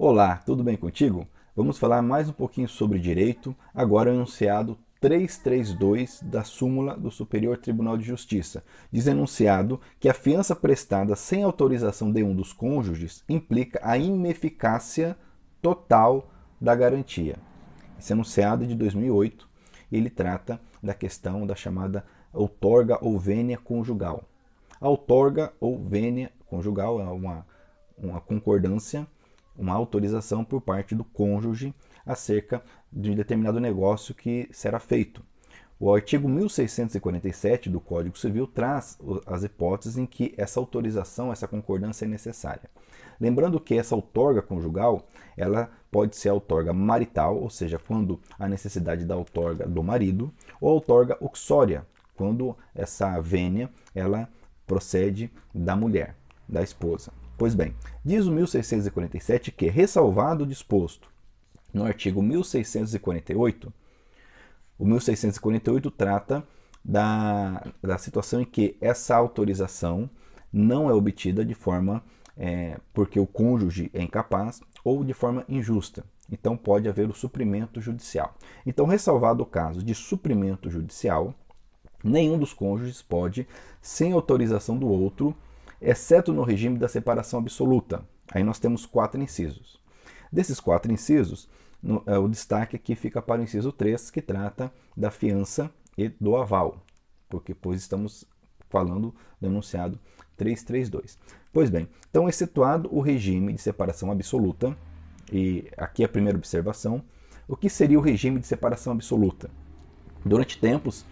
Olá, tudo bem contigo? Vamos falar mais um pouquinho sobre direito, agora enunciado 332 da súmula do Superior Tribunal de Justiça. Diz enunciado que a fiança prestada sem autorização de um dos cônjuges implica a ineficácia total da garantia. Esse enunciado é de 2008 ele trata da questão da chamada outorga ou vênia conjugal. A outorga ou vênia conjugal é uma, uma concordância uma autorização por parte do cônjuge acerca de um determinado negócio que será feito. O artigo 1647 do Código Civil traz as hipóteses em que essa autorização, essa concordância é necessária. Lembrando que essa outorga conjugal, ela pode ser a outorga marital, ou seja, quando a necessidade da outorga do marido, ou a outorga uxória, quando essa vênia ela procede da mulher, da esposa. Pois bem, diz o 1647 que, ressalvado o disposto no artigo 1648, o 1648 trata da, da situação em que essa autorização não é obtida de forma é, porque o cônjuge é incapaz ou de forma injusta. Então pode haver o suprimento judicial. Então, ressalvado o caso de suprimento judicial, nenhum dos cônjuges pode, sem autorização do outro, exceto no regime da separação absoluta. Aí nós temos quatro incisos. Desses quatro incisos, no, é, o destaque aqui fica para o inciso 3, que trata da fiança e do aval, porque pois estamos falando do enunciado 332. Pois bem, então excetuado o regime de separação absoluta, e aqui a primeira observação, o que seria o regime de separação absoluta? Durante tempos,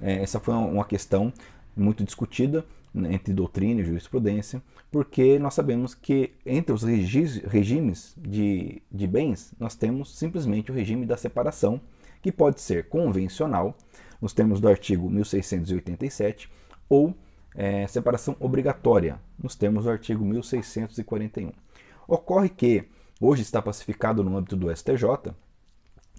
é, essa foi uma questão muito discutida, entre doutrina e jurisprudência, porque nós sabemos que entre os regimes de, de bens, nós temos simplesmente o regime da separação, que pode ser convencional, nos termos do artigo 1687, ou é, separação obrigatória, nos termos do artigo 1641. Ocorre que hoje está pacificado no âmbito do STJ,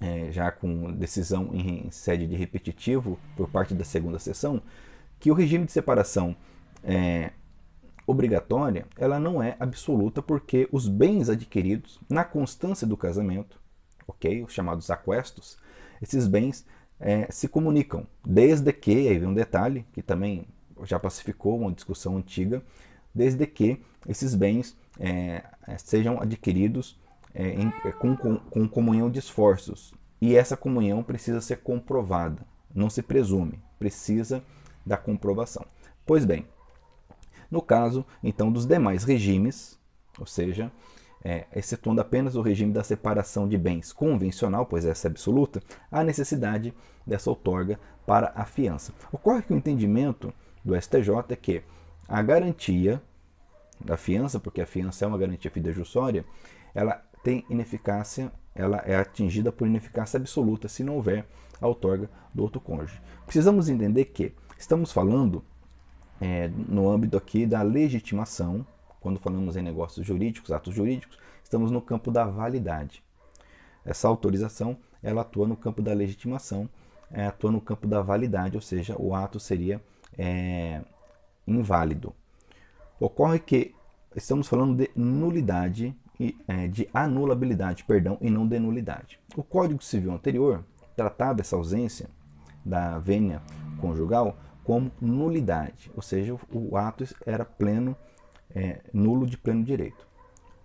é, já com decisão em sede de repetitivo por parte da segunda sessão, que o regime de separação é, obrigatória, ela não é absoluta porque os bens adquiridos na constância do casamento, ok, os chamados aquestos, esses bens é, se comunicam, desde que, aí vem um detalhe que também já pacificou uma discussão antiga, desde que esses bens é, é sejam adquiridos é, em, é, com, com, com comunhão de esforços. E essa comunhão precisa ser comprovada, não se presume, precisa da comprovação. Pois bem, no caso, então, dos demais regimes, ou seja, é, excetuando apenas o regime da separação de bens convencional, pois essa é absoluta, há necessidade dessa outorga para a fiança. Ocorre que o entendimento do STJ é que a garantia da fiança, porque a fiança é uma garantia fidejussória, ela tem ineficácia, ela é atingida por ineficácia absoluta se não houver a outorga do outro cônjuge. Precisamos entender que estamos falando é, no âmbito aqui da legitimação, quando falamos em negócios jurídicos, atos jurídicos, estamos no campo da validade. Essa autorização ela atua no campo da legitimação, é, atua no campo da validade, ou seja, o ato seria é, inválido. Ocorre que estamos falando de nulidade e é, de anulabilidade, perdão, e não de nulidade. O Código Civil anterior tratava essa ausência da vênia conjugal como nulidade, ou seja, o ato era pleno, é, nulo de pleno direito.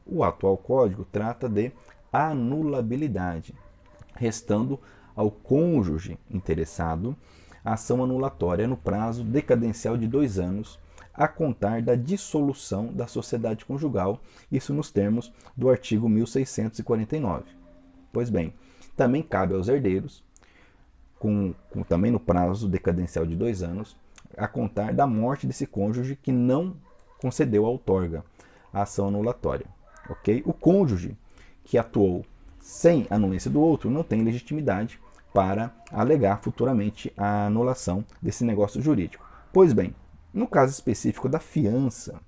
O atual código trata de anulabilidade, restando ao cônjuge interessado a ação anulatória no prazo decadencial de dois anos a contar da dissolução da sociedade conjugal, isso nos termos do artigo 1649. Pois bem, também cabe aos herdeiros com, com, também no prazo decadencial de dois anos, a contar da morte desse cônjuge que não concedeu a outorga, a ação anulatória. Okay? O cônjuge que atuou sem anuência do outro não tem legitimidade para alegar futuramente a anulação desse negócio jurídico. Pois bem, no caso específico da fiança,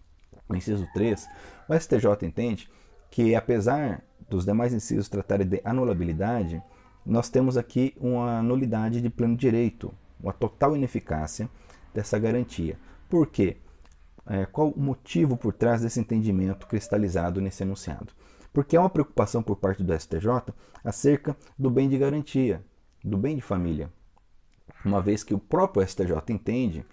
inciso 3, o STJ entende que, apesar dos demais incisos tratarem de anulabilidade, nós temos aqui uma nulidade de pleno direito, uma total ineficácia dessa garantia. Por quê? é, qual o motivo por trás desse entendimento cristalizado nesse enunciado? Porque há uma preocupação por parte do STJ acerca do bem de garantia, do bem de família. Uma vez que o próprio STJ entende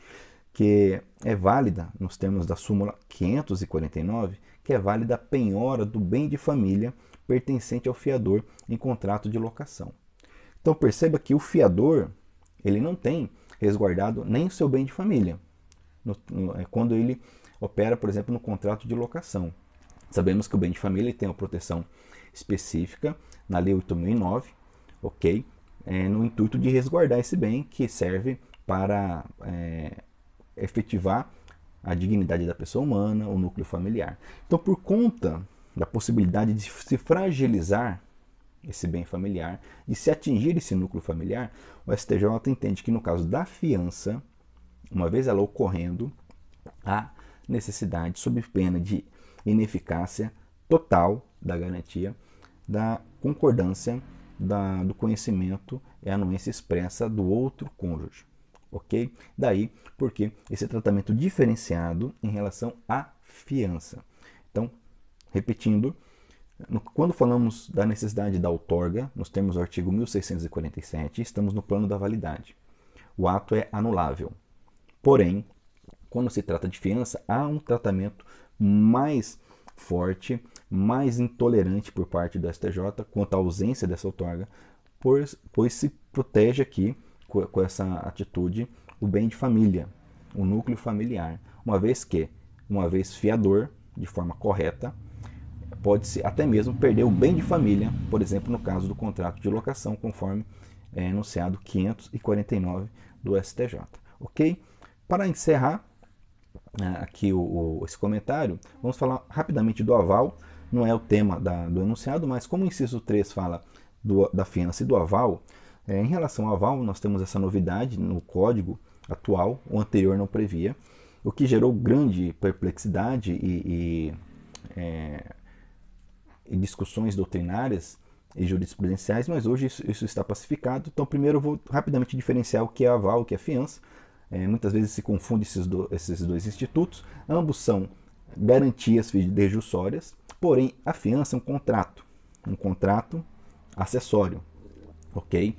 que é válida, nos termos da súmula 549, que é válida a penhora do bem de família pertencente ao fiador em contrato de locação. Então perceba que o fiador ele não tem resguardado nem o seu bem de família no, no, é quando ele opera, por exemplo, no contrato de locação. Sabemos que o bem de família tem uma proteção específica na Lei 8.009, ok? É, no intuito de resguardar esse bem que serve para é, efetivar a dignidade da pessoa humana, o núcleo familiar. Então, por conta da possibilidade de se fragilizar esse bem familiar, de se atingir esse núcleo familiar, o STJ entende que no caso da fiança, uma vez ela ocorrendo, há necessidade, sob pena de ineficácia total da garantia, da concordância da, do conhecimento e anuência expressa do outro cônjuge. Ok? Daí porque esse tratamento diferenciado em relação à fiança. Então, repetindo, quando falamos da necessidade da outorga, nos termos do artigo 1647, estamos no plano da validade. O ato é anulável. Porém, quando se trata de fiança, há um tratamento mais forte, mais intolerante por parte do STJ quanto à ausência dessa outorga, pois, pois se protege aqui, com essa atitude, o bem de família, o núcleo familiar, uma vez que, uma vez fiador, de forma correta, pode-se até mesmo perder o bem de família, por exemplo, no caso do contrato de locação, conforme é enunciado 549 do STJ. Ok? Para encerrar né, aqui o, o, esse comentário, vamos falar rapidamente do aval. Não é o tema da, do enunciado, mas como o inciso 3 fala do, da fiança e do aval, é, em relação ao aval, nós temos essa novidade no código atual, o anterior não previa, o que gerou grande perplexidade e, e, é, discussões doutrinárias e jurisprudenciais, mas hoje isso, isso, está pacificado. Então, primeiro eu vou rapidamente diferenciar o que é aval, o que é fiança. É, muitas vezes se confunde esses, do, esses dois institutos. Ambos são garantias fidejussórias, porém a fiança é um contrato, um contrato acessório, ok?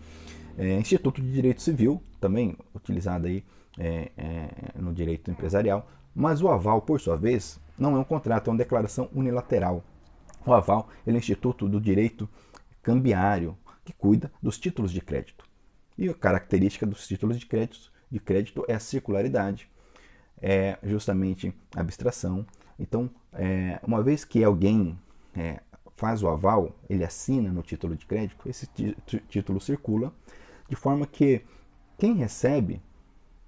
É, Instituto de Direito Civil, também utilizado aí é, é, no direito empresarial, mas o aval, por sua vez, não é um contrato, é uma declaração unilateral. O aval é o Instituto do Direito Cambiário, que cuida dos títulos de crédito. E a característica dos títulos de crédito de crédito é a circularidade, é justamente a abstração. Então, é, uma vez que alguém é, faz o aval, ele assina no título de crédito, esse título circula, de forma que quem recebe,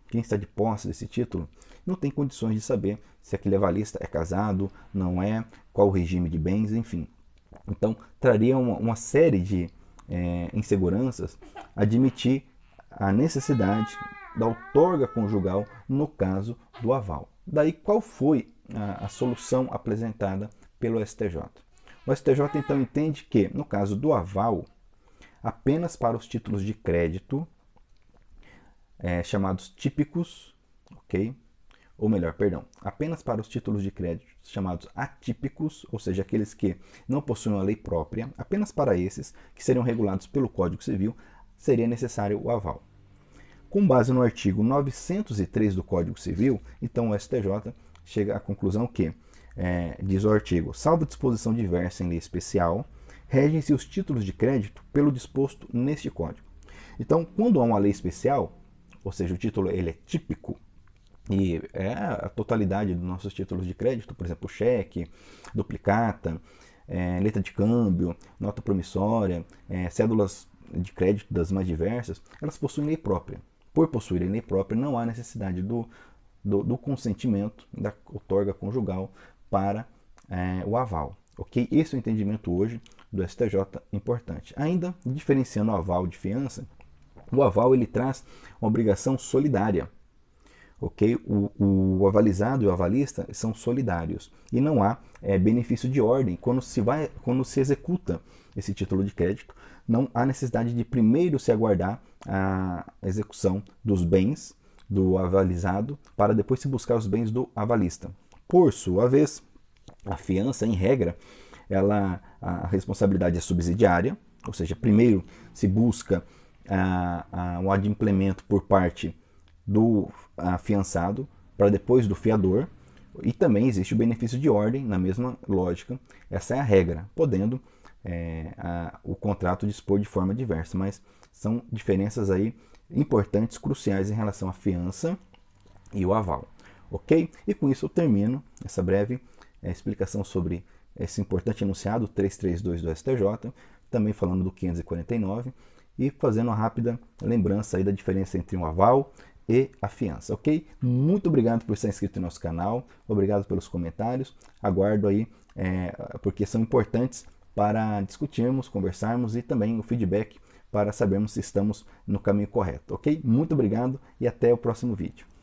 quem está de posse desse título, não tem condições de saber se aquele avalista é casado, não é, qual o regime de bens, enfim. Então, traria uma, uma série de é, inseguranças admitir a necessidade da outorga conjugal no caso do aval. Daí, qual foi a, a solução apresentada pelo STJ? O STJ então entende que, no caso do aval, apenas para os títulos de crédito é, chamados típicos, ok? Ou melhor, perdão, apenas para os títulos de crédito chamados atípicos, ou seja, aqueles que não possuem uma lei própria, apenas para esses que seriam regulados pelo Código Civil, seria necessário o aval. Com base no artigo 903 do Código Civil, então o STJ chega à conclusão que, é, diz o artigo, salvo disposição diversa em lei especial, regem-se os títulos de crédito pelo disposto neste Código. Então, quando há uma lei especial, ou seja, o título ele é típico, e é a totalidade dos nossos títulos de crédito, por exemplo, cheque, duplicata, é, letra de câmbio, nota promissória, é, cédulas de crédito das mais diversas, elas possuem lei própria. Por possuírem lei própria, não há necessidade do, do, do consentimento da outorga conjugal para é, o aval. Ok? Esse é o entendimento hoje do STJ importante. Ainda diferenciando o aval de fiança, o aval ele traz uma obrigação solidária. Ok? O, o avalizado e o avalista são solidários e não há é, benefício de ordem quando se, vai, quando se executa esse título de crédito. Não há necessidade de primeiro se aguardar a execução dos bens do avalizado para depois se buscar os bens do avalista. Por sua vez, a fiança, em regra, ela, a responsabilidade é subsidiária, ou seja, primeiro se busca o adimplemento por parte do afiançado para depois do fiador, e também existe o benefício de ordem, na mesma lógica. Essa é a regra, podendo é, a, o contrato dispor de forma diversa, mas são diferenças aí importantes, cruciais em relação à fiança e o aval. Ok? E com isso eu termino essa breve é, explicação sobre esse importante enunciado 332 do STJ, também falando do 549 e fazendo uma rápida lembrança aí da diferença entre um aval e a fiança, ok? Muito obrigado por estar inscrito no nosso canal, obrigado pelos comentários, aguardo aí, é, porque são importantes para discutirmos, conversarmos e também o feedback para sabermos se estamos no caminho correto, ok? Muito obrigado e até o próximo vídeo.